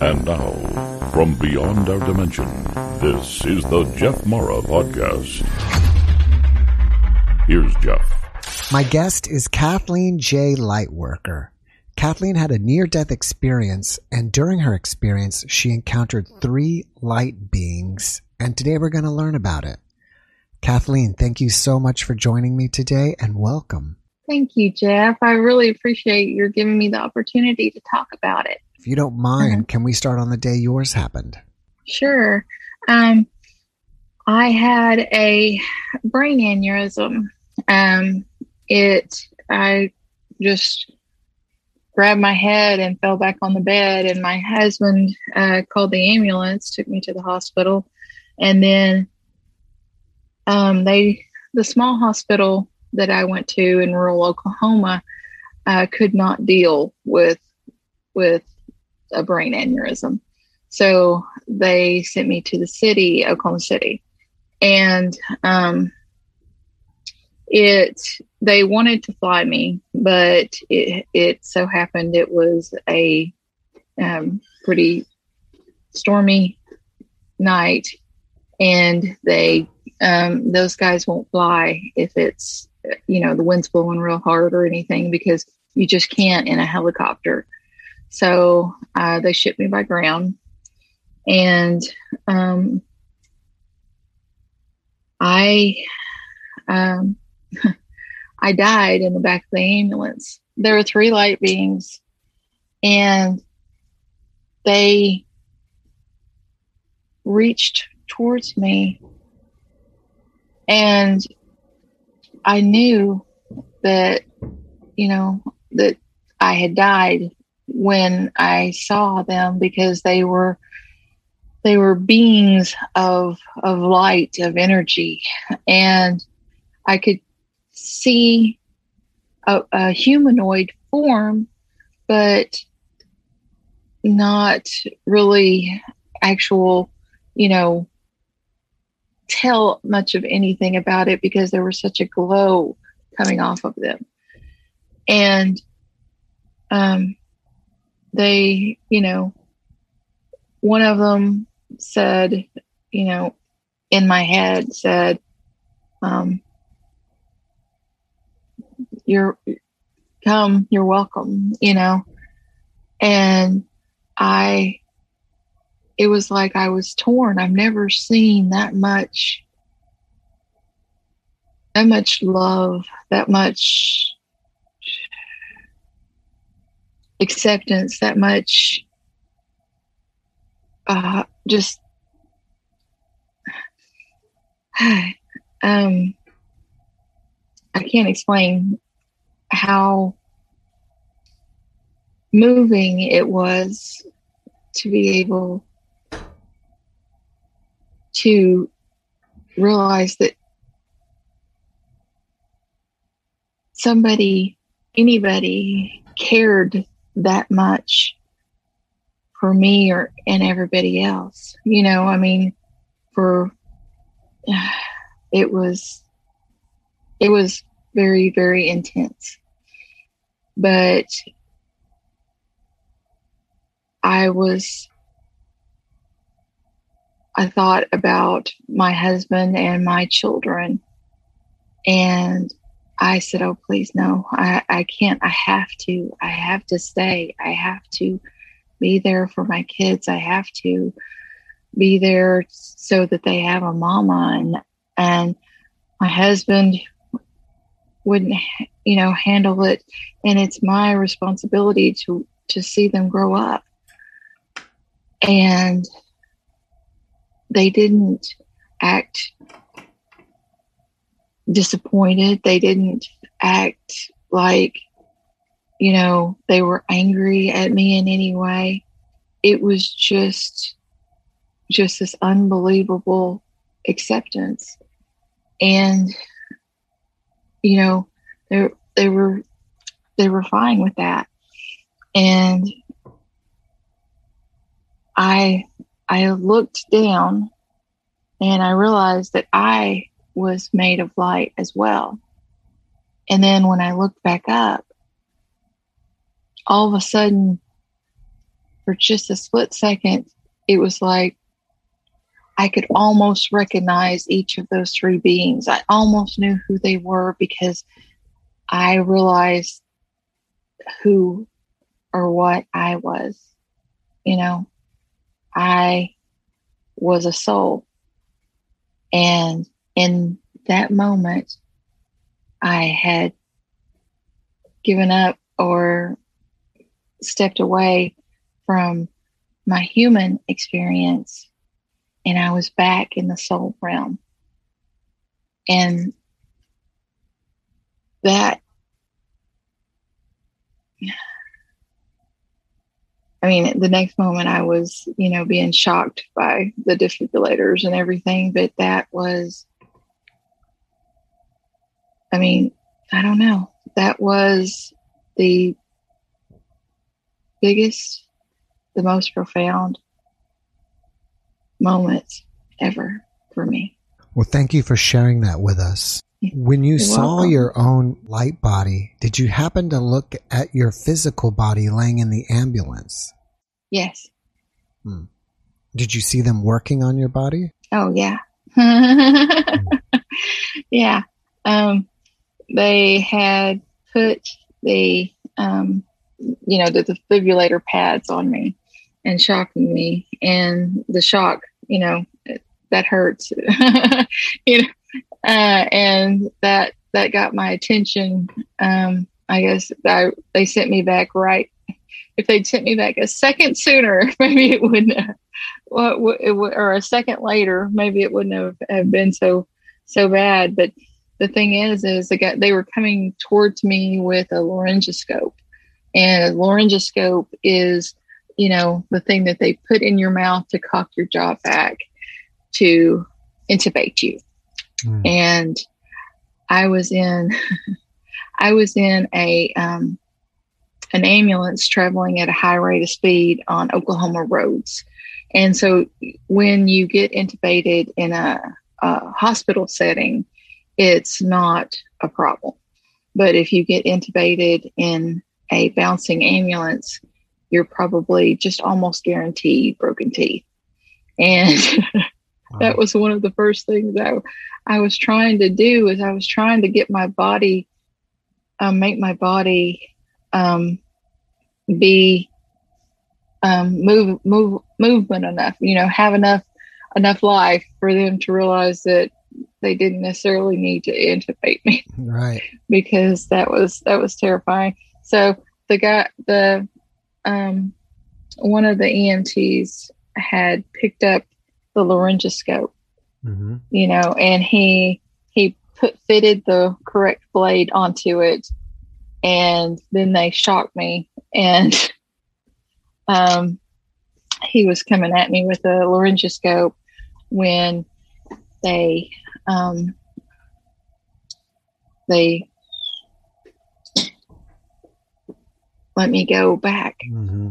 And now, from beyond our dimension, this is the Jeff Mara Podcast. Here's Jeff. My guest is Kathleen J. Lightworker. Kathleen had a near death experience, and during her experience, she encountered three light beings, and today we're going to learn about it. Kathleen, thank you so much for joining me today and welcome. Thank you, Jeff. I really appreciate your giving me the opportunity to talk about it. If you don't mind, can we start on the day yours happened? Sure. Um, I had a brain aneurysm. Um, it, I just grabbed my head and fell back on the bed, and my husband uh, called the ambulance, took me to the hospital, and then um, they, the small hospital that I went to in rural Oklahoma, uh, could not deal with with a brain aneurysm. So they sent me to the city, Oklahoma City, and um, it they wanted to fly me, but it it so happened it was a um, pretty stormy night, and they um, those guys won't fly if it's you know the wind's blowing real hard or anything because you just can't in a helicopter. So uh, they shipped me by ground, and um, I um, I died in the back of the ambulance. There were three light beings, and they reached towards me, and I knew that you know that I had died when I saw them because they were they were beings of of light of energy. And I could see a, a humanoid form but not really actual you know tell much of anything about it because there was such a glow coming off of them. And um they, you know, one of them said, you know, in my head said, um, you're come, you're welcome, you know, and I, it was like I was torn. I've never seen that much, that much love, that much acceptance, that much uh, just um, I can't explain how moving it was to be able to realize that somebody, anybody cared that much for me or and everybody else. You know, I mean, for it was it was very very intense. But I was I thought about my husband and my children and I said, Oh, please, no, I, I can't. I have to. I have to stay. I have to be there for my kids. I have to be there so that they have a mama and and my husband wouldn't you know handle it and it's my responsibility to to see them grow up and they didn't act disappointed. They didn't act like you know they were angry at me in any way. It was just just this unbelievable acceptance. And you know they they were they were fine with that. And i i looked down and i realized that i was made of light as well and then when i looked back up all of a sudden for just a split second it was like I could almost recognize each of those three beings. I almost knew who they were because I realized who or what I was. You know, I was a soul. And in that moment, I had given up or stepped away from my human experience and I was back in the soul realm. And that, I mean, the next moment I was, you know, being shocked by the defibrillators and everything, but that was, I mean, I don't know. That was the biggest, the most profound moments ever for me. Well, thank you for sharing that with us. When you You're saw welcome. your own light body, did you happen to look at your physical body laying in the ambulance? Yes. Did you see them working on your body? Oh yeah. yeah. Um, they had put the um, you know the defibrillator pads on me and shocking me. And the shock you know that hurts you know uh, and that that got my attention. Um, i guess I, they sent me back right if they'd sent me back a second sooner maybe it wouldn't have, or a second later maybe it wouldn't have, have been so so bad. But the thing is is they got they were coming towards me with a laryngoscope. And a laryngoscope is you know the thing that they put in your mouth to cock your jaw back to intubate you. Mm. and i was in i was in a um, an ambulance traveling at a high rate of speed on oklahoma roads. And so when you get intubated in a, a hospital setting it's not a problem. But if you get intubated in a bouncing ambulance you're probably just almost guaranteed broken teeth. And that was one of the first things I, I was trying to do is I was trying to get my body, um, make my body um, be um, move move movement enough, you know, have enough enough life for them to realize that they didn't necessarily need to intubate me right. because that was that was terrifying. So the guy, the um, one of the EMTs had picked up the laryngoscope, hmm you know, and he he put fitted the correct blade onto it, and then they shocked me, and um, he was coming at me with a laryngoscope when they um, they let me go back. hmm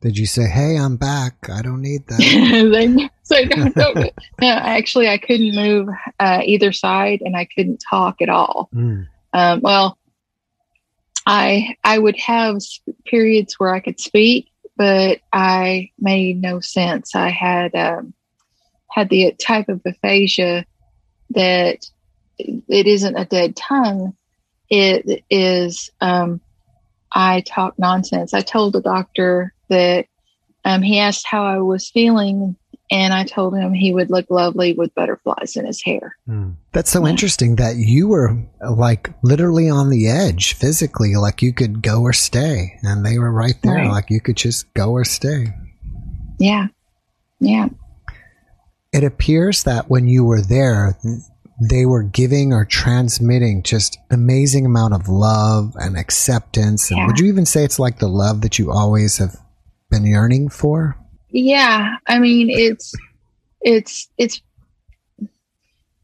Did you say, "Hey, I'm back. I don't need that"? so no, actually I couldn't move uh, either side and I couldn't talk at all. Mm. Um, well, I I would have periods where I could speak, but I made no sense. I had um, had the type of aphasia that it isn't a dead tongue. It is um, I talk nonsense. I told the doctor that um, he asked how I was feeling, and I told him he would look lovely with butterflies in his hair. That's so interesting that you were like literally on the edge physically, like you could go or stay, and they were right there, Right. like you could just go or stay. Yeah, yeah, It appears that when you were there, they were giving or transmitting just an amazing amount of love and acceptance. And Yeah. would you even say it's like the love that you always have been yearning for? yeah. I mean, it's it's it's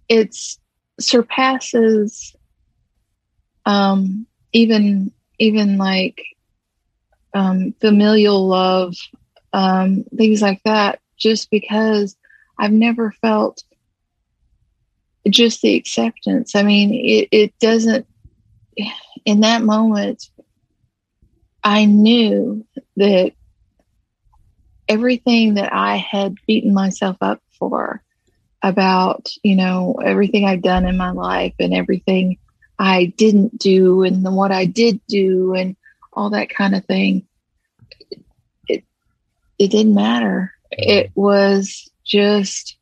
it's surpasses um even even like um familial love um things like that just because i've never felt just the acceptance i mean it, it doesn't in that moment i knew that everything that i had beaten myself up for about you know everything I've done in my life and everything I didn't do and then what I did do and all that kind of thing. It it didn't matter. Mm-hmm. It was just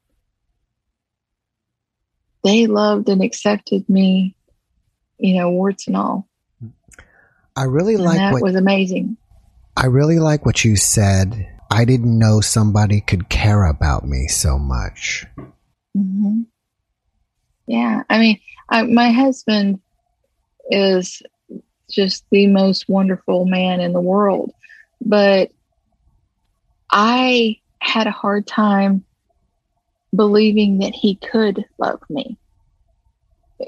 they loved and accepted me, you know, warts and all. I really And like that what was amazing. I really like what you said. I didn't know somebody could care about me so much. hmm Yeah, I mean, I, my husband is just the most wonderful man in the world, but I had a hard time believing that he could love me.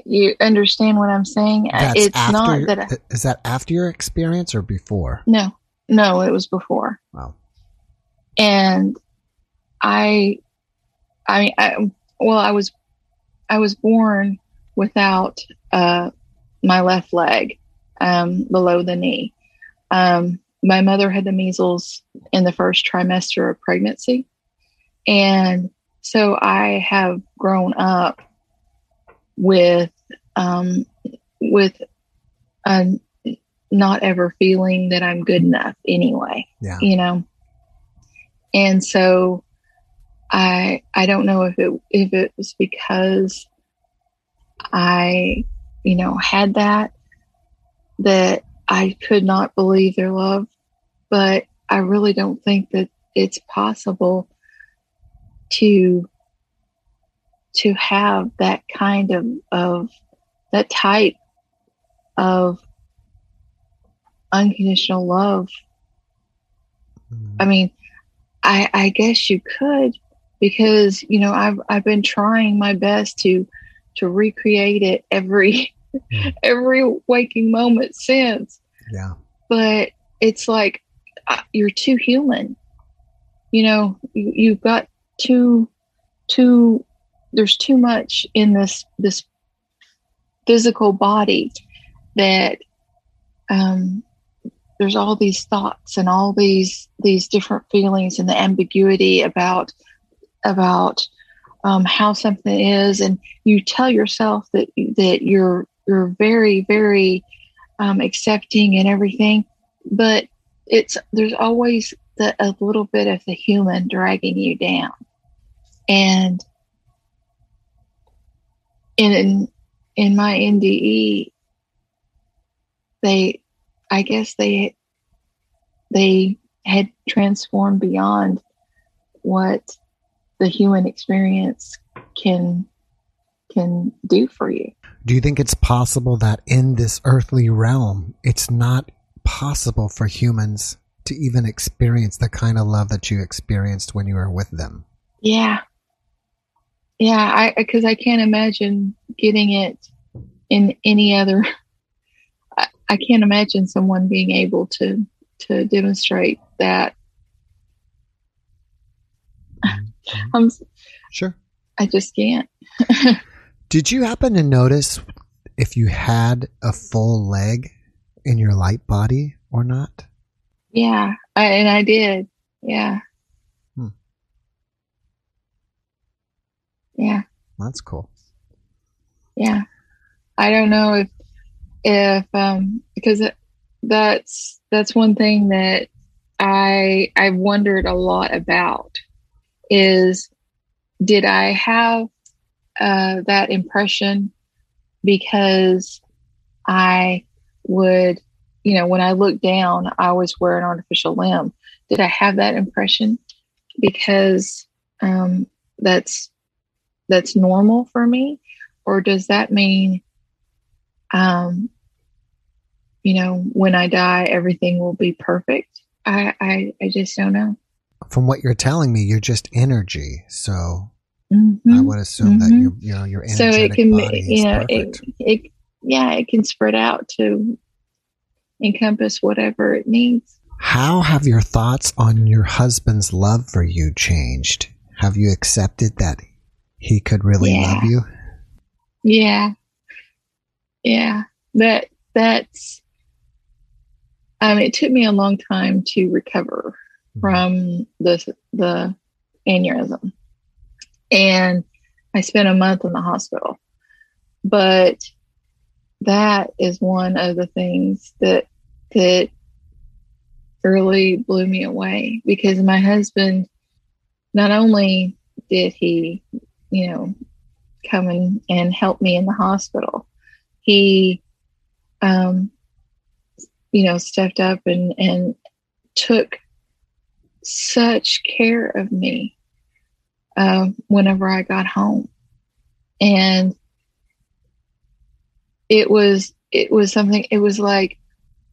You understand what I'm saying? That's it's not your- that. I, is that after your experience or before? no, no, it was before. Wow. and I, I mean, I, well, I was, I was born without uh, my left leg um, below the knee. Um, my mother had the measles in the first trimester of pregnancy, and so I have grown up with um, with uh, not ever feeling that I'm good enough anyway Yeah. you know and so i i don't know if it if it was because i you know had that that i could not believe their love but i really don't think that it's possible to to have that kind of of that type of unconditional love I mean, I I guess you could because you know I've I've been trying my best to to recreate it every Mm. every waking moment since, Yeah. but it's like uh, you're too human. You know, you've got too too there's too much in this this physical body that um there's all these thoughts and all these these different feelings and the ambiguity about about um, how something is, and you tell yourself that that you're you're very very um, accepting and everything, but it's there's always the, a little bit of the human dragging you down, and in in my NDE, they I guess they they had transformed beyond what the human experience can can do for you. Do you think it's possible that in this earthly realm, it's not possible for humans to even experience the kind of love that you experienced when you were with them? Yeah. Yeah, I because I can't imagine getting it in any other I, I can't imagine someone being able to to demonstrate that. Mm-hmm. I'm Sure. I just can't. Did you happen to notice if you had a full leg in your light body or not? Yeah, I, and I did. Yeah. Yeah, That's cool. yeah. I don't know if if um because that's that's one thing that I I've wondered a lot about is did I have uh, that impression because I would, you know, when I looked down, I always wear an artificial limb. Did I have that impression because um, that's that's normal for me, or does that mean, um, you know, when I die, everything will be perfect? I, I, I just don't know. From what you're telling me, you're just energy. So mm-hmm. I would assume mm-hmm. that your, you know, your energetic so it can, body you know, it, it, yeah, it can spread out to encompass whatever it needs. How have your thoughts on your husband's love for you changed? Have you accepted that he could really yeah. love you? Yeah. Yeah. That that's um it took me a long time to recover mm-hmm. from the the aneurysm. And I spent a month in the hospital. But that is one of the things that that really blew me away because my husband not only did he, you know, come in and help me in the hospital, he, um, you know, stepped up and, and took such care of me uh, whenever I got home. And it was, it was something, it was like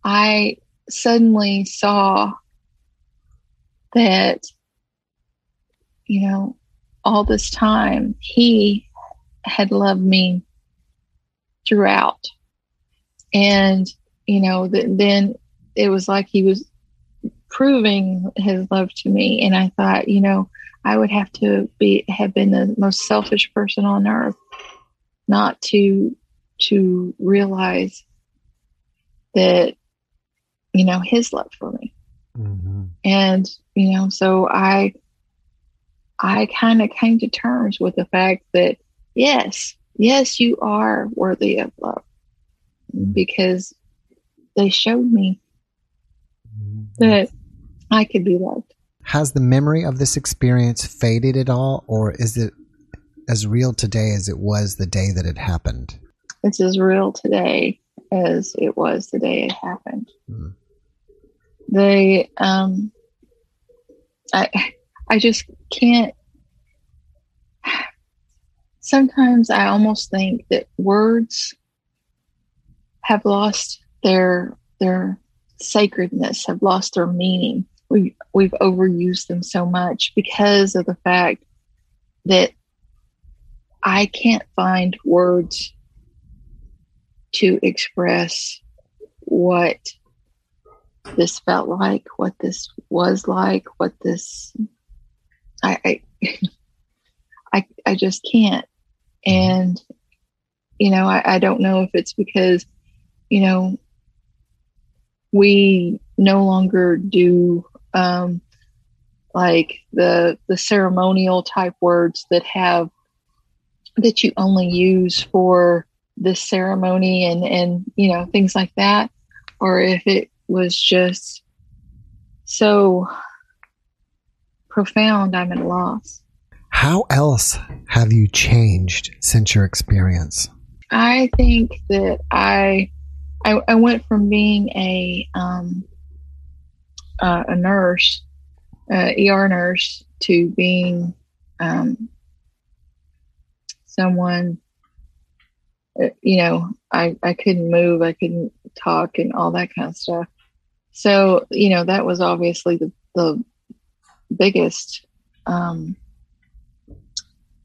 I suddenly saw that, you know, all this time he had loved me throughout. And, you know, th- then it was like he was proving his love to me. And I thought, you know, I would have to be have been the most selfish person on earth not to to realize that you know, his love for me. Mm-hmm. And, you know, so I, I kind of came to terms with the fact that, yes, yes, you are worthy of love mm-hmm. because they showed me mm-hmm. that I could be loved. Has the memory of this experience faded at all, or is it as real today as it was the day that it happened? It's as real today as it was the day it happened. Mm. They, um, I, I just can't. Sometimes I almost think that words have lost their their sacredness, have lost their meaning. We we've overused them so much because of the fact that I can't find words to express what this felt like, what this was like, what this I I I, I just can't. And you know, I, I don't know if it's because, you know, we no longer do um like the the ceremonial type words that have that you only use for this ceremony and and you know things like that or if it was just so profound, I'm at a loss. How else have you changed since your experience? I think that I I, I went from being a um, uh, a nurse, uh, ER nurse, to being um, someone uh, you know, I, I couldn't move, I couldn't talk, and all that kind of stuff. So, you know, that was obviously the, the biggest um,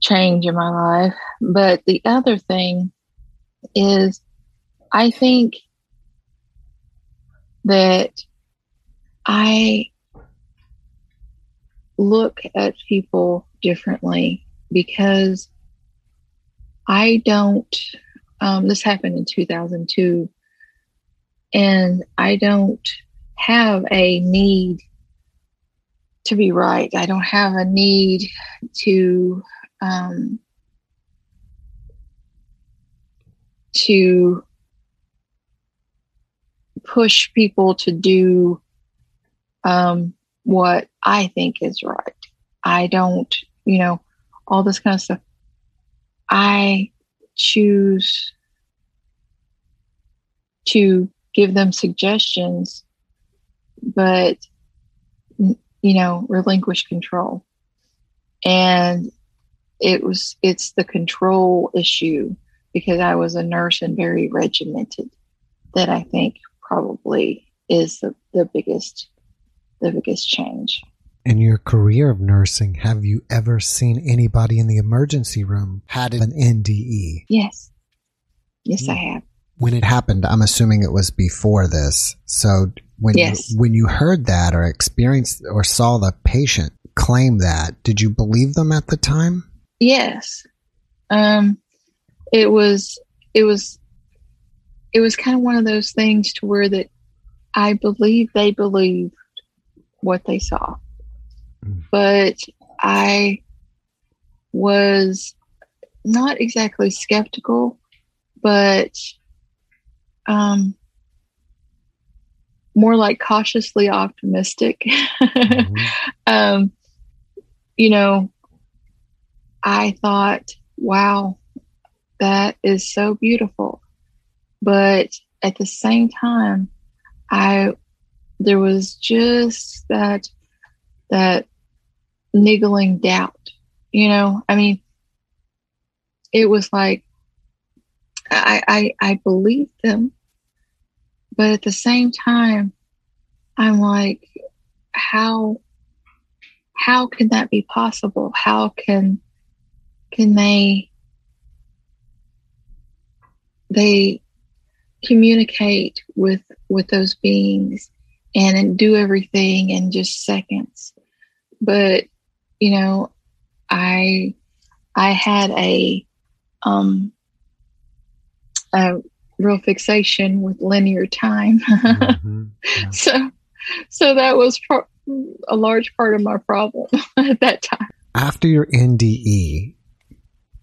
change in my life. But the other thing is, I think that I look at people differently because I don't um, this happened in 2002. And I don't have a need to be right. I don't have a need to um, to push people to do um, what I think is right. I don't, you know, all this kind of stuff. I choose to give them suggestions, but, you know, relinquish control. And it was, it's the control issue because I was a nurse and very regimented that I think probably is the, the biggest the biggest change. In your career of nursing, have you ever seen anybody in the emergency room had an NDE? Yes. Yes, I hmm. have. When it happened, I'm assuming it was before this. So when Yes. you, when you heard that or experienced or saw the patient claim that, did you believe them at the time? Yes. Um it was it was it was kind of one of those things to where that I believe they believed what they saw. Mm. But I was not exactly skeptical, but um more like cautiously optimistic. Mhm. um, you know, I thought, wow, that is so beautiful. But at the same time, I there was just that that niggling doubt. You know, I mean, it was like I I, I believed them, but at the same time, I'm like, how how can that be possible? How can can they they communicate with with those beings and, and do everything in just seconds? But you know, I I had a um a real fixation with linear time. Mhm. so so that was pro- a large part of my problem at that time. After your NDE,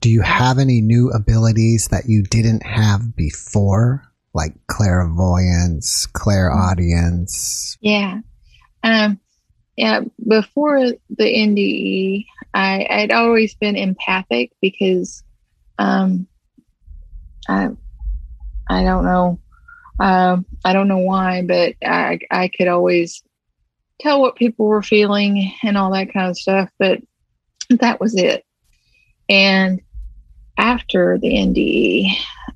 do you have any new abilities that you didn't have before, like clairvoyance, clairaudience? Yeah. Um, yeah. Before the NDE, I, I'd always been empathic because, um, I, I don't know, um, I don't know why, but I, I could always tell what people were feeling and all that kind of stuff. But that was it. And after the NDE,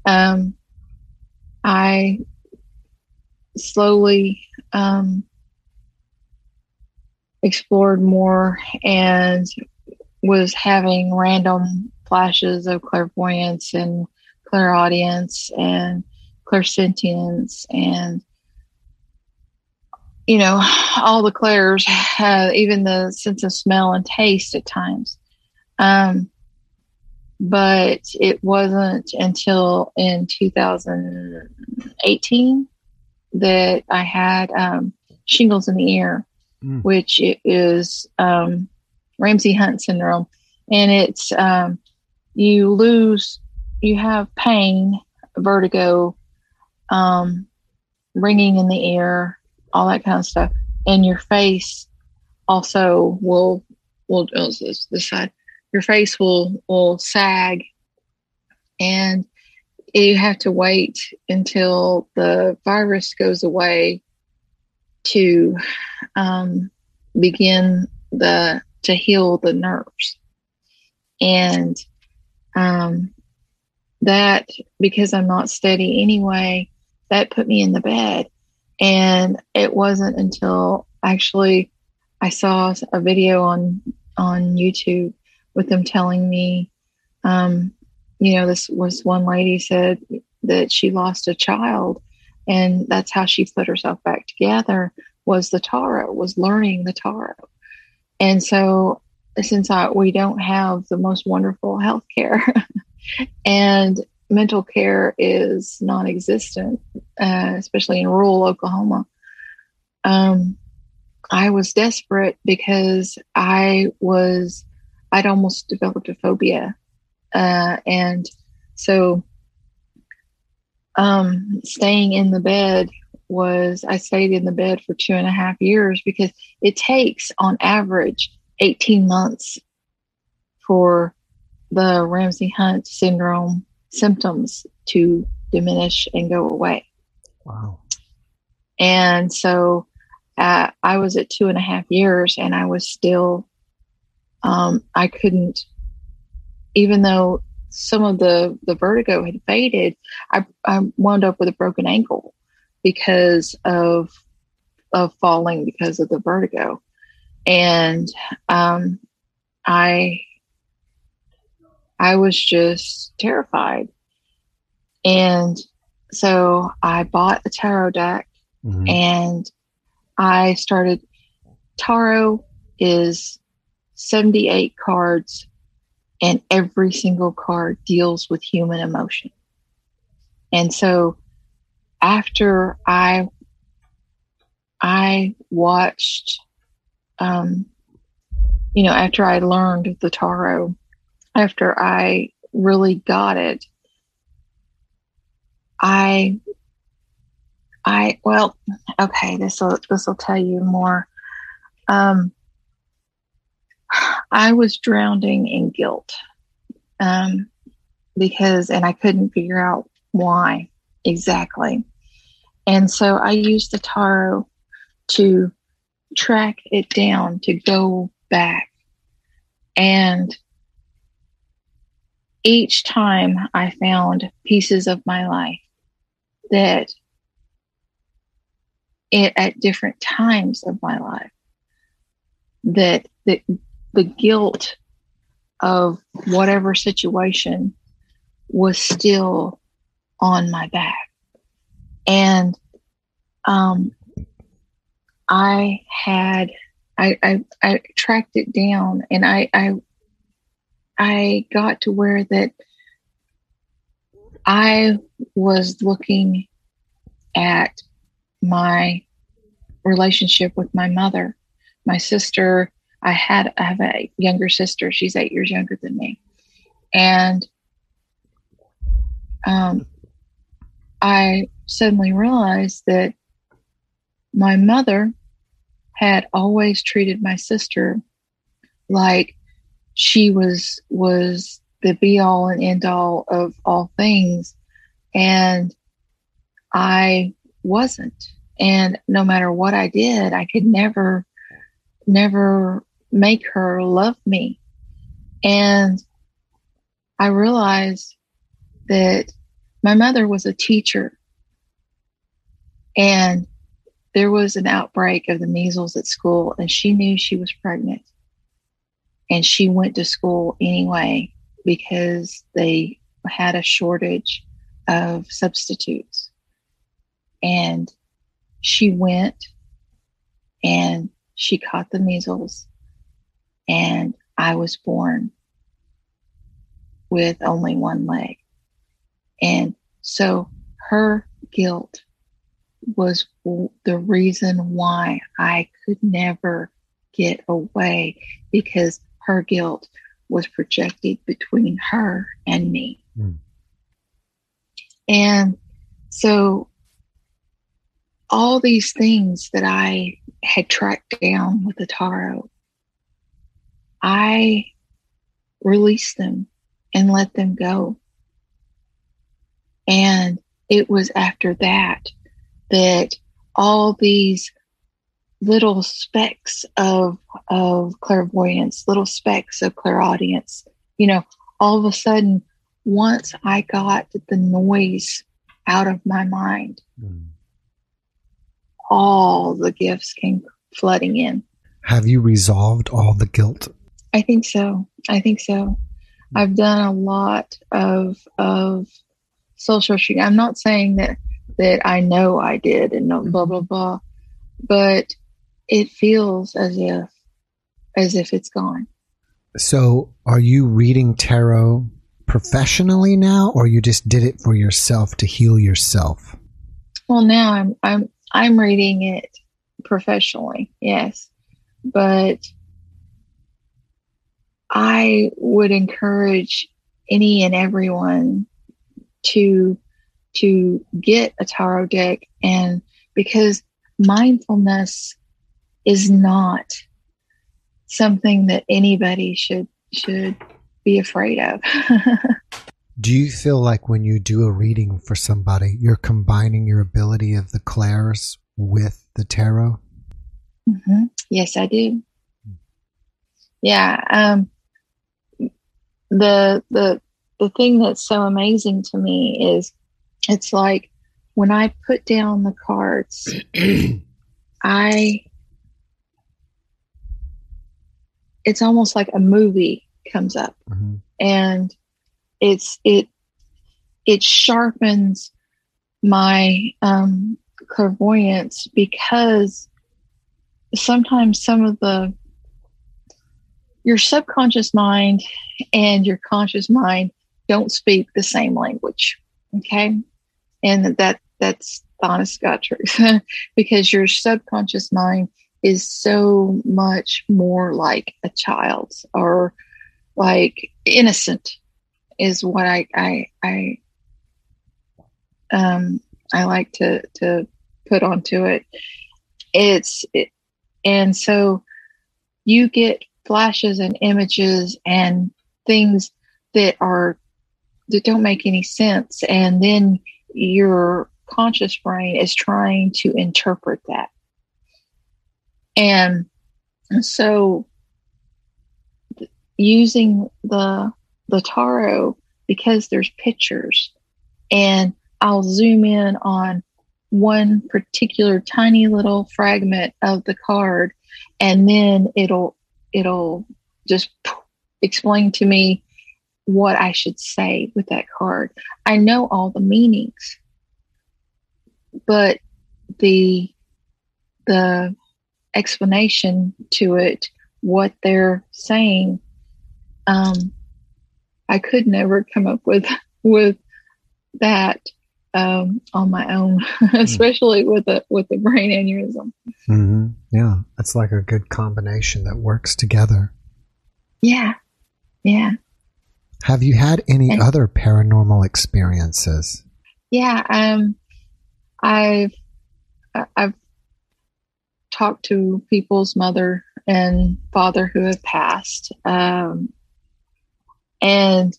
um, I slowly um, explored more and was having random flashes of clairvoyance and clairaudience and clairsentience and you know all the clairs uh, even the sense of smell and taste at times um, but it wasn't until in 2018 that i had um, shingles in the ear Mm. which is um, Ramsay Hunt syndrome, and it's um, you lose, you have pain, vertigo, um, ringing in the ear, all that kind of stuff, and your face also will will oh, this, this side, your face will will sag, and you have to wait until the virus goes away to um, begin the to heal the nerves. And um, that because i'm not steady anyway that put me in the bed. And it wasn't until actually i saw a video on on youtube with them telling me um, you know this was one lady said that she lost a child and that's how she put herself back together was the tarot was learning the tarot. And so since I, we don't have the most wonderful health care and mental care is non-existent uh, especially in rural oklahoma. Um, i was desperate because i was i'd almost developed a phobia uh, and so um, staying in the bed was I stayed in the bed for two and a half years because it takes on average 18 months for the Ramsay Hunt syndrome symptoms to diminish and go away. Wow. And so uh, I was at two and a half years and I was still, um, I couldn't, even though some of the, the vertigo had faded, I, I wound up with a broken ankle because of, of falling because of the vertigo. And, um, I, I was just terrified. And so I bought a tarot deck mm-hmm. and I started. Tarot is 78 cards, and every single card deals with human emotion. And so after I I watched um you know after I learned the tarot after I really got it I I well, okay, this will this will tell you more. Um, I was drowning in guilt um, because, and I couldn't figure out why exactly. And so I used the tarot to track it down to go back. And each time I found pieces of my life that it, at different times of my life that the, the guilt of whatever situation was still on my back. And um, I had, I, I, I tracked it down and I, I, I got to where that I was looking at my relationship with my mother. My sister, I had I have a younger sister. She's eight years younger than me, and um, I suddenly realized that my mother had always treated my sister like she was was the be all and end all of all things and I wasn't. And no matter what I did, I could never, never make her love me. And I realized that my mother was a teacher and there was an outbreak of the measles at school and she knew she was pregnant and she went to school anyway because they had a shortage of substitutes and she went and she caught the measles and I was born with only one leg. And so her guilt was the reason why I could never get away because her guilt was projected between her and me. Mm. And so all these things that I had tracked down with the tarot, I released them and let them go. And it was after that that all these little specks of of clairvoyance, little specks of clairaudience, you know, all of a sudden, once I got the noise out of my mind, mm all the gifts came flooding in. Have you resolved all the guilt? I think so. I think so. I've done a lot of of soul searching. I'm not saying that that I know I did and blah blah blah, but it feels as if as if it's gone. So, are you reading tarot professionally now, or you just did it for yourself to heal yourself? Well, now I'm I'm I'm reading it professionally, yes. But I would encourage any and everyone to to get a tarot deck and because mindfulness is not something that anybody should should be afraid of. do you feel like when you do a reading for somebody, you're combining your ability of the clairs with the tarot? Mm-hmm. Yes, I do. Yeah. Um, the the the thing that's so amazing to me is it's like when I put down the cards, I it's almost like a movie comes up mm-hmm. and it's it it sharpens my um clairvoyance because sometimes some of the your subconscious mind and your conscious mind don't speak the same language okay and that that's the honest god truth because your subconscious mind is so much more like a child's or like innocent is what i i i um i like to to put onto it. It's it, and so you get flashes and images and things that are that don't make any sense. And then your conscious brain is trying to interpret that and so using the the tarot because there's pictures and I'll zoom in on one particular tiny little fragment of the card and then it'll it'll just explain to me what I should say with that card. I know all the meanings, but the the explanation to it, what they're saying, um, I could never come up with with that um, on my own, especially with a with a brain aneurysm. Mm-hmm. Yeah, it's like a good combination that works together. Yeah, yeah. Have you had any and, other paranormal experiences? Yeah, um, I've I've talked to people's mother and father who have passed, um, and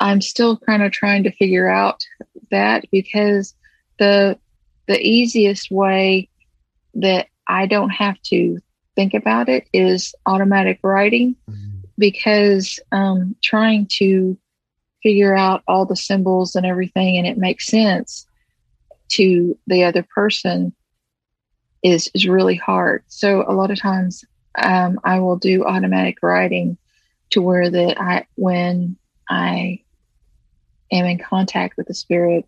I'm still kind of trying to figure out that because the the easiest way that I don't have to think about it is automatic writing mm-hmm. because um, trying to figure out all the symbols and everything and it makes sense to the other person is is really hard. So a lot of times um, I will do automatic writing to where that I when I am in contact with the spirit,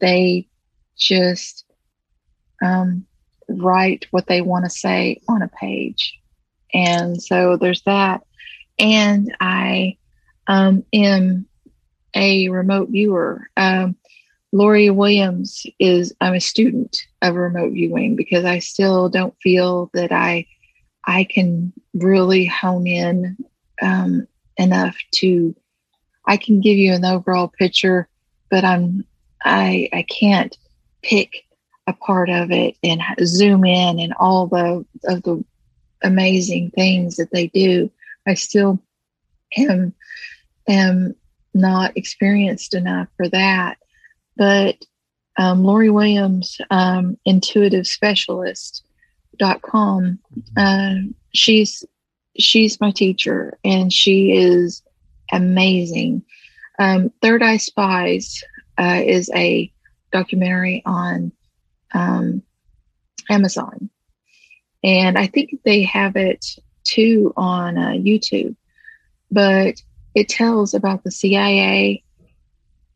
they just um, write what they want to say on a page. And so there's that. And I um, am a remote viewer. Um, Lori Williams is, I'm a student of remote viewing because I still don't feel that I, I can really hone in um, enough to I can give you an overall picture, but I'm I I can't pick a part of it and zoom in and all the of the amazing things that they do. I still am am not experienced enough for that. But um, Lori Williams, um, intuitive specialist.com, uh, she's she's my teacher and she is amazing. Um, Third Eye Spies uh, is a documentary on um, Amazon. And I think they have it too on uh, YouTube. But it tells about the CIA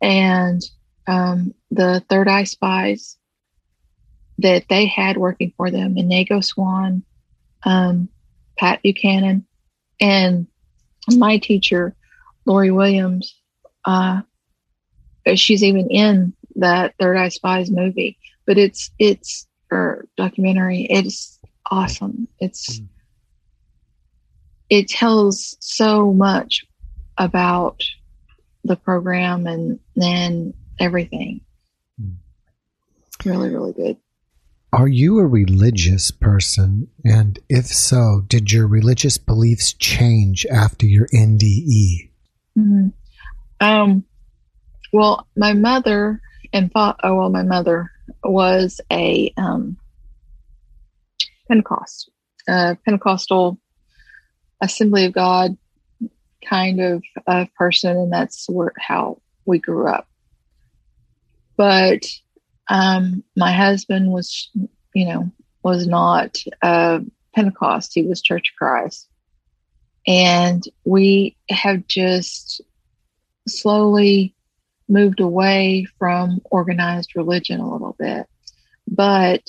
and um, the Third Eye Spies that they had working for them, Ingo Swann, um, Pat Buchanan, and my teacher Lori Williams. Uh, she's even in that Third Eye Spies movie, but it's it's her documentary. It's awesome. It's mm. it tells so much about the program and and everything. Really, really good. Are you a religious person? And if so, did your religious beliefs change after your NDE? Mhm. Um, well, my mother and fa- oh, well, my mother was a um, Pentecost, uh, Pentecostal Assembly of God kind of uh, person, and that's where how we grew up. But um, my husband was, you know, was not uh, Pentecost; he was Church of Christ, and we have just slowly moved away from organized religion a little bit. But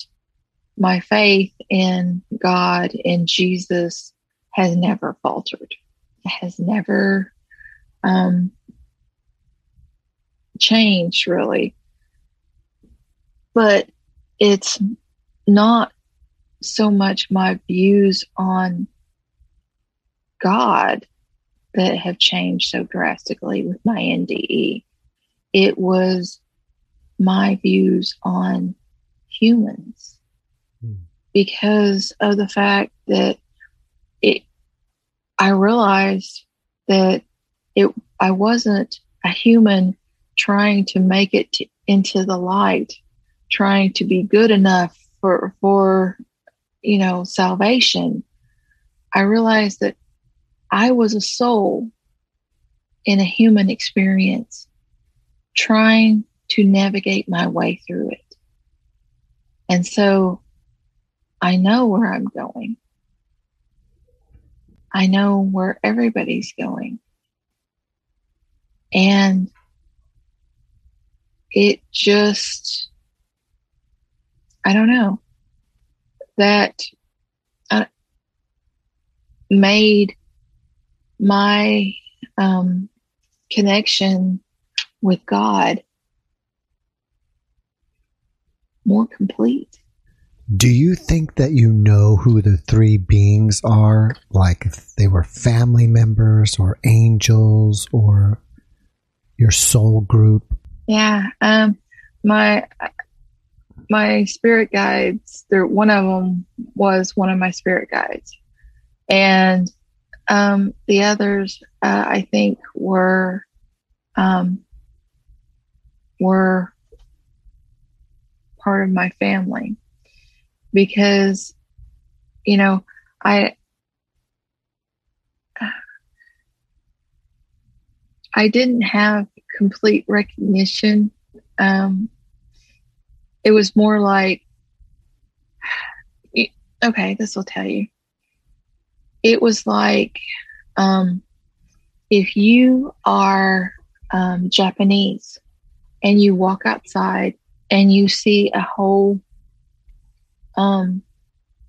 my faith in God and Jesus has never faltered, has never um, changed really. But it's not so much my views on God that have changed so drastically with my NDE. It was my views on humans Hmm. because of the fact that it I realized that it I wasn't a human trying to make it to, into the light, trying to be good enough for for you know salvation. I realized that I was a soul in a human experience trying to navigate my way through it. And so I know where I'm going. I know where everybody's going. And it just, I don't know, that uh, made my um, connection with God more complete. Do you think that you know who the three beings are? Like if they were family members or angels or your soul group? Yeah, um, my my spirit guides. There, one of them was one of my spirit guides, and um, the others, uh, I think, were um, were part of my family because, you know, I I didn't have complete recognition. Um, it was more like, okay, this will tell you. It was like um, if you are um, Japanese and you walk outside and you see a whole um,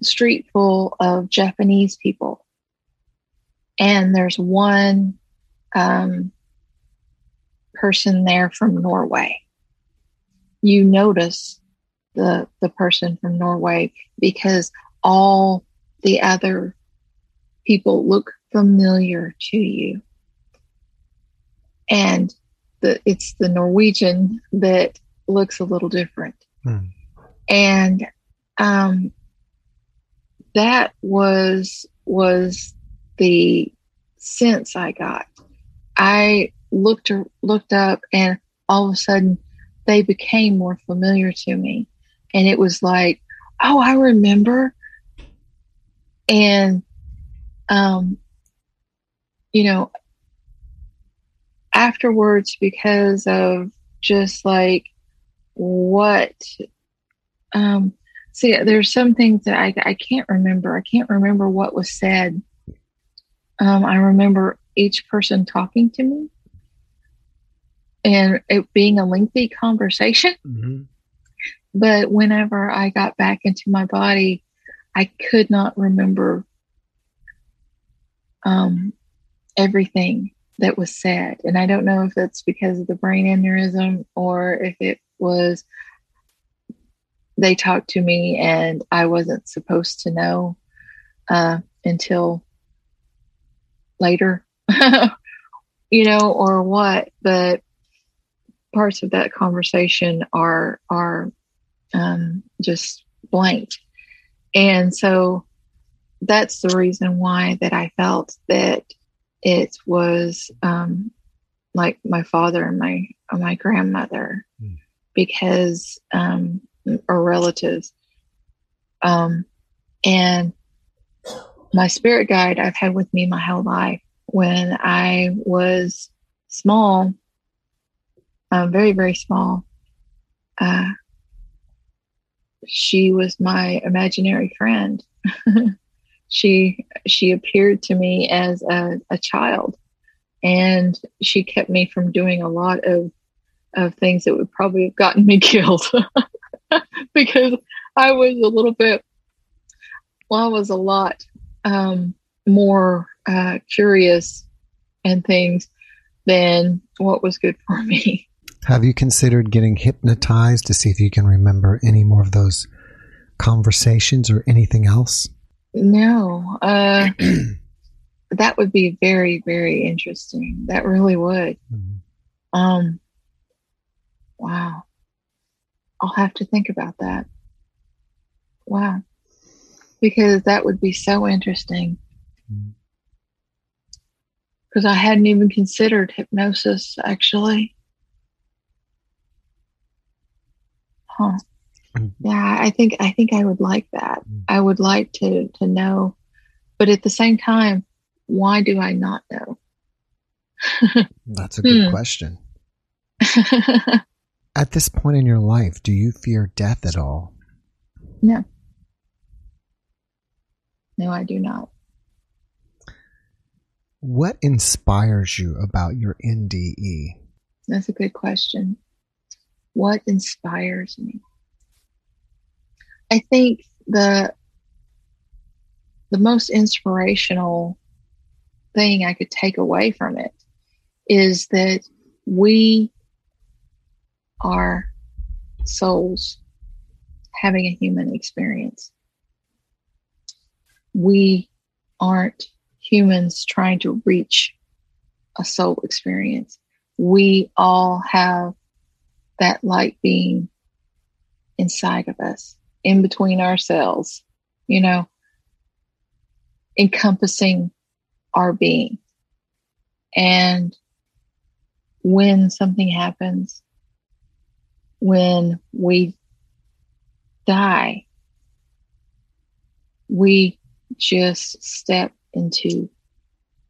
street full of Japanese people, and there's one um, person there from Norway. You notice the the person from Norway because all the other people look familiar to you, and the it's the Norwegian that looks a little different, Hmm. and um, that was was the sense I got. I looked looked up, and all of a sudden, they became more familiar to me, and it was like, oh, I remember. And, um, you know, afterwards, because of just like what, um, see, there's some things that I, I can't remember. I can't remember what was said. Um, I remember each person talking to me and it being a lengthy conversation. Mhm. But whenever I got back into my body, I could not remember um, everything that was said. And I don't know if that's because of the brain aneurysm or if it was they talked to me and I wasn't supposed to know uh, until later, you know, or what. But parts of that conversation are are um, just blanked. And so that's the reason why that I felt that it was um, like my father and my my grandmother mm. because um, or relatives. Um, and my spirit guide I've had with me my whole life. When I was small, um, very very small, uh, she was my imaginary friend. she she appeared to me as a, a child and she kept me from doing a lot of of things that would probably have gotten me killed because I was a little bit well I was a lot um, more uh, curious and things than what was good for me. Have you considered getting hypnotized to see if you can remember any more of those conversations or anything else? No. Uh, that would be very, very interesting. That really would. Mm-hmm. Um, wow. I'll have to think about that. Wow. Because that would be so interesting. Because mm-hmm. I hadn't even considered hypnosis, actually. Huh. Mm-hmm. Yeah, I think I think I would like that. I would like to to know, but at the same time, why do I not know? That's a good hmm. question. at this point in your life, do you fear death at all? No. No, I do not. What inspires you about your NDE? That's a good question. What inspires me? I think the the most inspirational thing I could take away from it is that we are souls having a human experience. We aren't humans trying to reach a soul experience. We all have that light being inside of us, in between ourselves, you know, encompassing our being. And when something happens, when we die, we just step into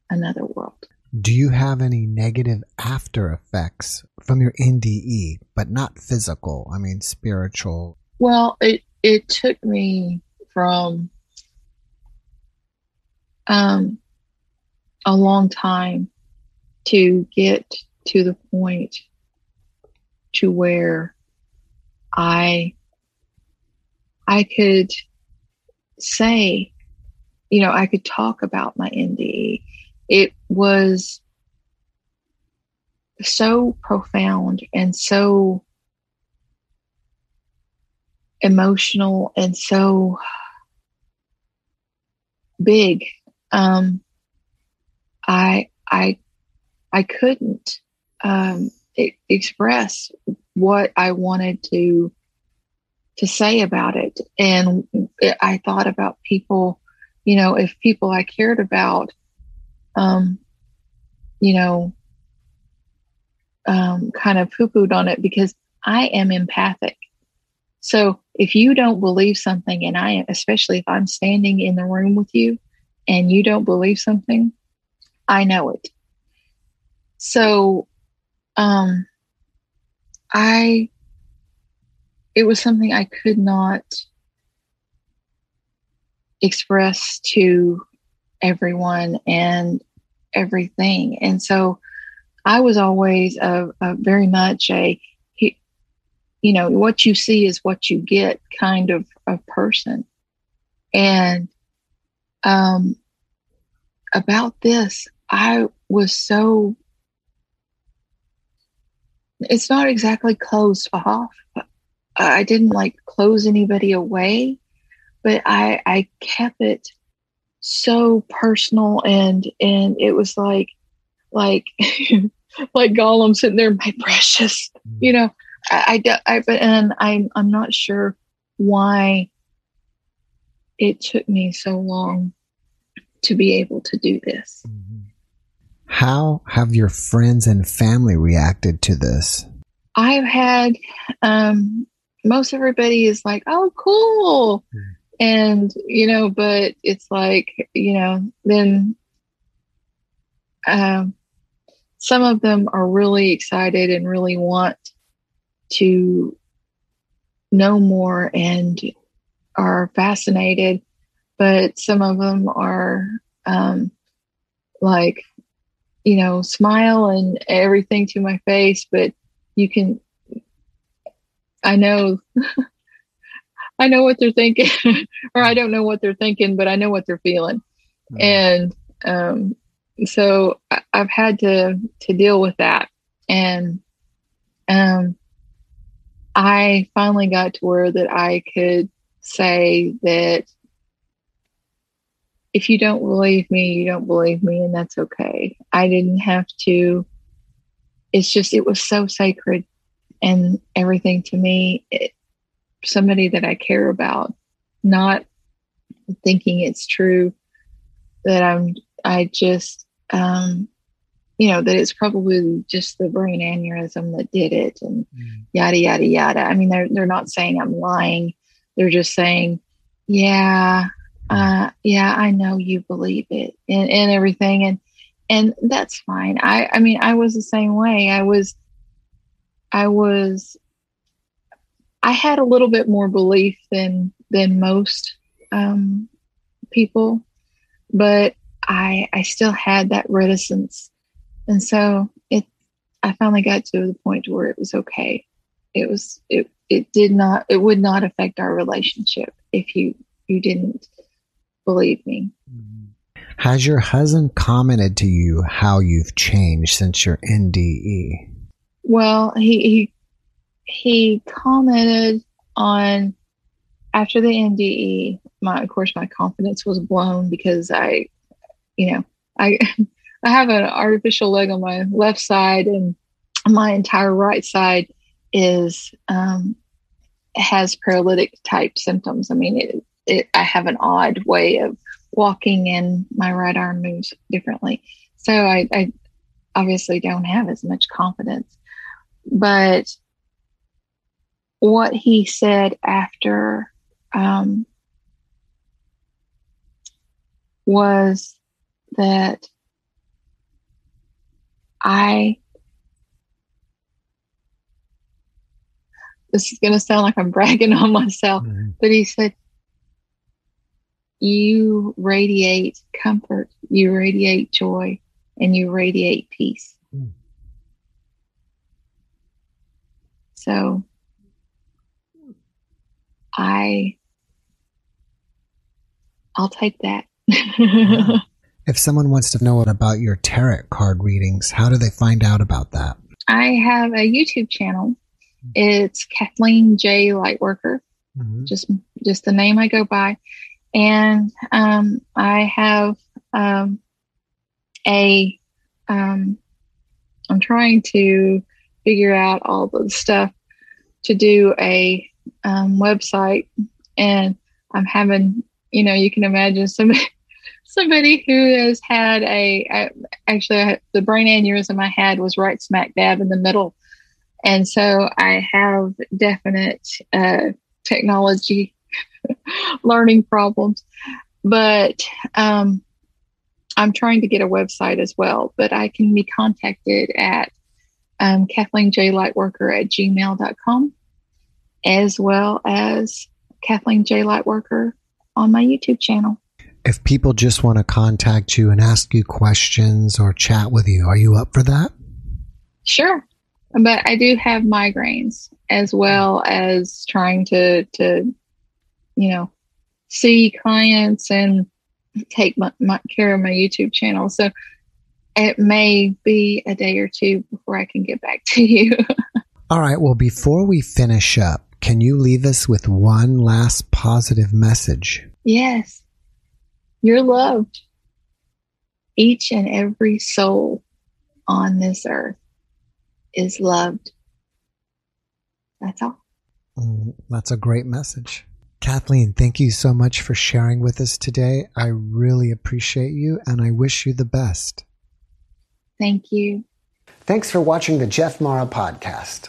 another world. Do you have any negative after effects from your NDE, but not physical? I mean, spiritual. Well, it it took me from um, a long time to get to the point to where I I could say, you know, I could talk about my NDE. It was so profound and so emotional and so big. Um, I I I couldn't um, express what I wanted to to say about it, and I thought about people. You know, if people I cared about, um, you know, um, kind of poo pooed on it because I am empathic. So if you don't believe something, and I, especially if I'm standing in the room with you and you don't believe something, I know it. So, um, I, it was something I could not express to everyone and everything. And so I was always a, a very much a you know, what you see is what you get kind of a person. And um, about this, I was so, it's not exactly closed off. I didn't like close anybody away, but I, I kept it so personal and, and it was like, like, like Gollum sitting there, my precious, you know, I, I, I but and I'm I'm not sure why it took me so long to be able to do this. How have your friends and family reacted to this? I've had um, most everybody is like, "Oh, cool," Hmm. And you know, but it's like you know, then um, some of them are really excited and really want to know more and are fascinated, but some of them are um, like, you know, smile and everything to my face, but you can I know I know what they're thinking or I don't know what they're thinking, but I know what they're feeling. And um so I, I've had to to deal with that. And um I finally got to where that I could say that if you don't believe me, you don't believe me, and that's okay. I didn't have to. It's just, it was so sacred and everything to me. It, somebody that I care about, not thinking it's true, that I'm, I just, um, you know, that it's probably just the brain aneurysm that did it and yada, yada, yada. I mean, they're, they're not saying I'm lying. They're just saying, yeah, uh, yeah, I know you believe it and, and everything. And, and that's fine. I, I mean, I was the same way. I was, I was, I had a little bit more belief than, than most, um, people, but I, I still had that reticence. And so it, I finally got to the point where it was okay. It was, it, it did not, it would not affect our relationship if you, you didn't believe me. Has your husband commented to you how you've changed since your NDE? Well, he he he commented on after the NDE. My of course my confidence was blown because I, you know, I I have an artificial leg on my left side and my entire right side is um, has paralytic type symptoms. I mean, it, it I have an odd way of walking and my right arm moves differently. So I, I obviously don't have as much confidence. But what he said after um, was that I, this is going to sound like I'm bragging on myself, but he said, you radiate comfort, you radiate joy, and you radiate peace. Mm. So I I'll take that. If someone wants to know about your tarot card readings, how do they find out about that? I have a YouTube channel. It's Kathleen J Lightworker, just just the name I go by, and um, I have um, a. Um, I'm trying to figure out all the stuff to do a um, website, and I'm having, you know, you can imagine somebody somebody who has had a, a actually I, the brain aneurysm I had was right smack dab in the middle, and so I have definite uh, technology learning problems, but um, I'm trying to get a website as well. But I can be contacted at um, Kathleen J. Lightworker at gmail.com as well as Kathleen J Lightworker on my YouTube channel. If people just want to contact you and ask you questions or chat with you, are you up for that? Sure. But I do have migraines as well as trying to, to, you know, see clients and take my, my, care of my YouTube channel. So it may be a day or two before I can get back to you. All right. Well, before we finish up, can you leave us with one last positive message? yes, you're loved. Each and every soul on this earth is loved. That's all. Mm, That's a great message. Kathleen, thank you so much for sharing with us today. I really appreciate you and I wish you the best. Thank you. Thanks for watching the Jeff Mara podcast.